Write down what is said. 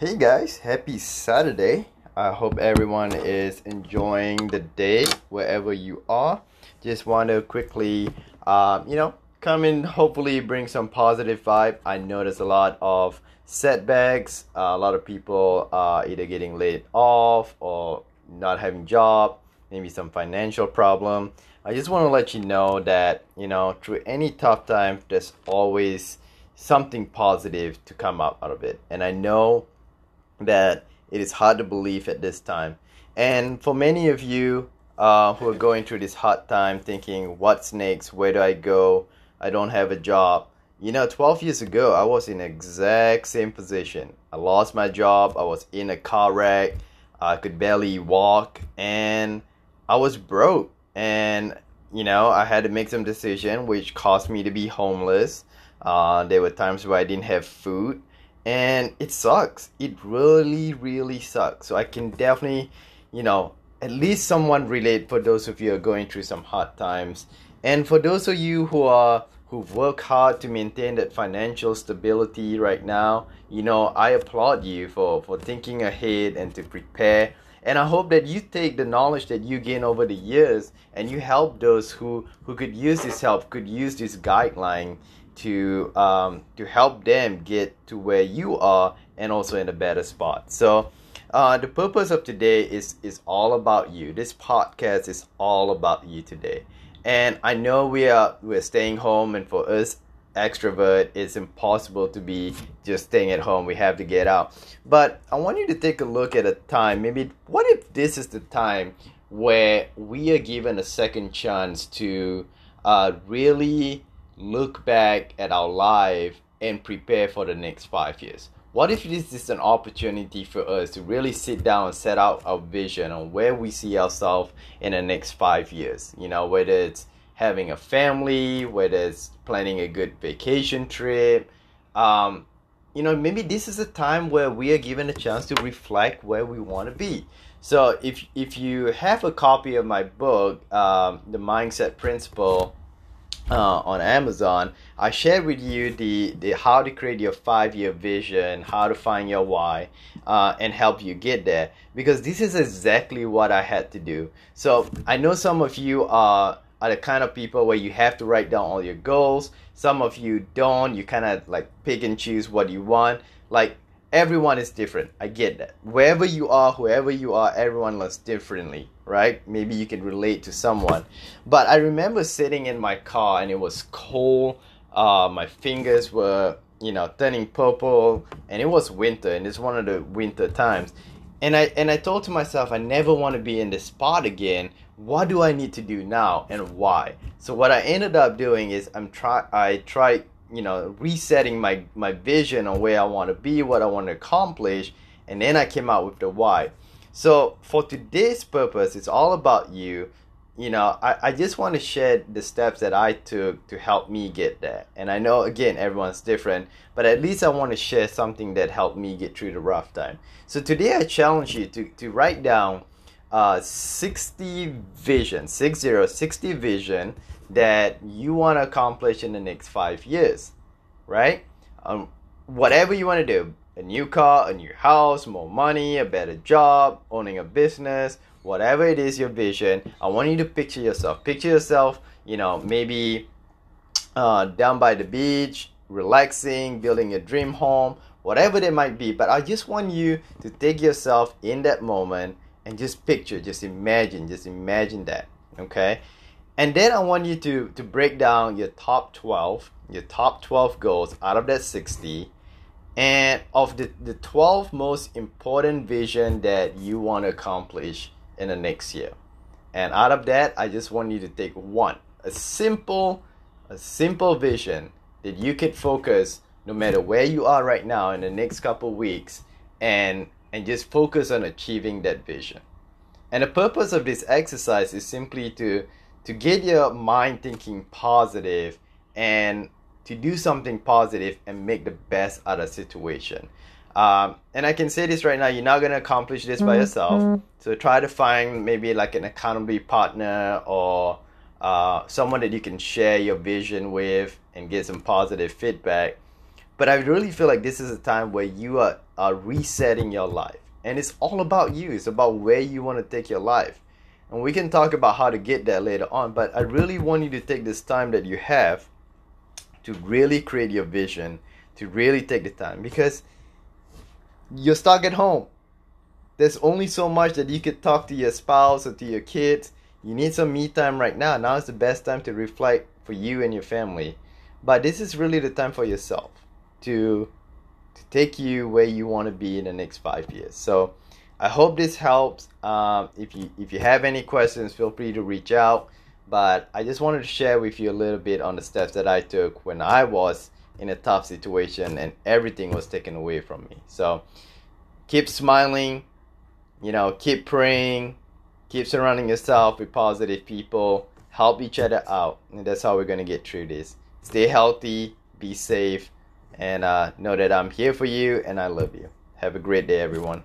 Hey guys, happy Saturday. I hope everyone is enjoying the day wherever you are. Just want to quickly, uh, you know, come and hopefully bring some positive vibe. I there's a lot of setbacks. Uh, a lot of people are either getting laid off or not having job, maybe some financial problem. I just want to let you know that, you know, through any tough time, there's always something positive to come out of it. And I know that it is hard to believe at this time. And for many of you uh, who are going through this hard time, thinking, what's next? Where do I go? I don't have a job. You know, 12 years ago, I was in the exact same position. I lost my job. I was in a car wreck. I could barely walk. And I was broke. And, you know, I had to make some decision which caused me to be homeless. Uh, there were times where I didn't have food, and it sucks. It really, really sucks. So I can definitely, you know, at least someone relate for those of you who are going through some hard times, and for those of you who are who've worked hard to maintain that financial stability right now. You know, I applaud you for for thinking ahead and to prepare. And I hope that you take the knowledge that you gain over the years and you help those who, who could use this help, could use this guideline to um, to help them get to where you are and also in a better spot. So uh, the purpose of today is is all about you. This podcast is all about you today. And I know we are we're staying home, and for us extrovert, it's impossible to be just staying at home. We have to get out. But I want you to take a look at a time. Maybe what if this is the time where we are given a second chance to uh, really look back at our life and prepare for the next five years? What if this is an opportunity for us to really sit down and set out our vision on where we see ourselves in the next five years? You know, whether it's having a family, whether it's planning a good vacation trip. Um, you know, maybe this is a time where we are given a chance to reflect where we want to be. So if if you have a copy of my book, um, The Mindset Principle, uh, on Amazon, I shared with you the, the how to create your five year vision, how to find your why, uh, and help you get there. Because this is exactly what I had to do. So I know some of you are are the kind of people where you have to write down all your goals. Some of you don't. You kind of like pick and choose what you want. Like everyone is different. I get that. Wherever you are, whoever you are, everyone learns differently, right? Maybe you can relate to someone. But I remember sitting in my car and it was cold. Uh, my fingers were, you know, turning purple, and it was winter, and it's one of the winter times. And I and I thought to myself, I never want to be in this spot again. What do I need to do now, and why? So what I ended up doing is I'm try I tried you know resetting my my vision on where I want to be, what I want to accomplish, and then I came out with the why. So for today's purpose, it's all about you. You know, I, I just want to share the steps that I took to help me get there. And I know again everyone's different, but at least I want to share something that helped me get through the rough time. So today I challenge you to, to write down uh 60 vision, 60, 60 vision that you want to accomplish in the next five years, right? Um, whatever you want to do a new car, a new house, more money, a better job, owning a business, whatever it is your vision, I want you to picture yourself. Picture yourself, you know, maybe uh, down by the beach, relaxing, building a dream home, whatever it might be. But I just want you to take yourself in that moment and just picture, just imagine, just imagine that, okay? And then I want you to, to break down your top 12, your top 12 goals out of that 60, and of the, the 12 most important vision that you want to accomplish in the next year. And out of that, I just want you to take one, a simple, a simple vision that you could focus no matter where you are right now in the next couple weeks and and just focus on achieving that vision. And the purpose of this exercise is simply to to get your mind thinking positive and to do something positive and make the best out of the situation. Um, and I can say this right now, you're not going to accomplish this by yourself. Mm-hmm. So try to find maybe like an accountability partner or uh, someone that you can share your vision with and get some positive feedback. But I really feel like this is a time where you are, are resetting your life. And it's all about you. It's about where you want to take your life. And we can talk about how to get that later on, but I really want you to take this time that you have to really create your vision, to really take the time because you're stuck at home. There's only so much that you could talk to your spouse or to your kids. You need some me time right now. Now is the best time to reflect for you and your family. But this is really the time for yourself to to take you where you want to be in the next five years. So I hope this helps. Um, if you if you have any questions, feel free to reach out. But I just wanted to share with you a little bit on the steps that I took when I was in a tough situation and everything was taken away from me. So keep smiling, you know, keep praying, keep surrounding yourself with positive people, help each other out. And that's how we're to get through this. Stay healthy, be safe, and uh, know that I'm here for you and I love you. Have a great day, everyone.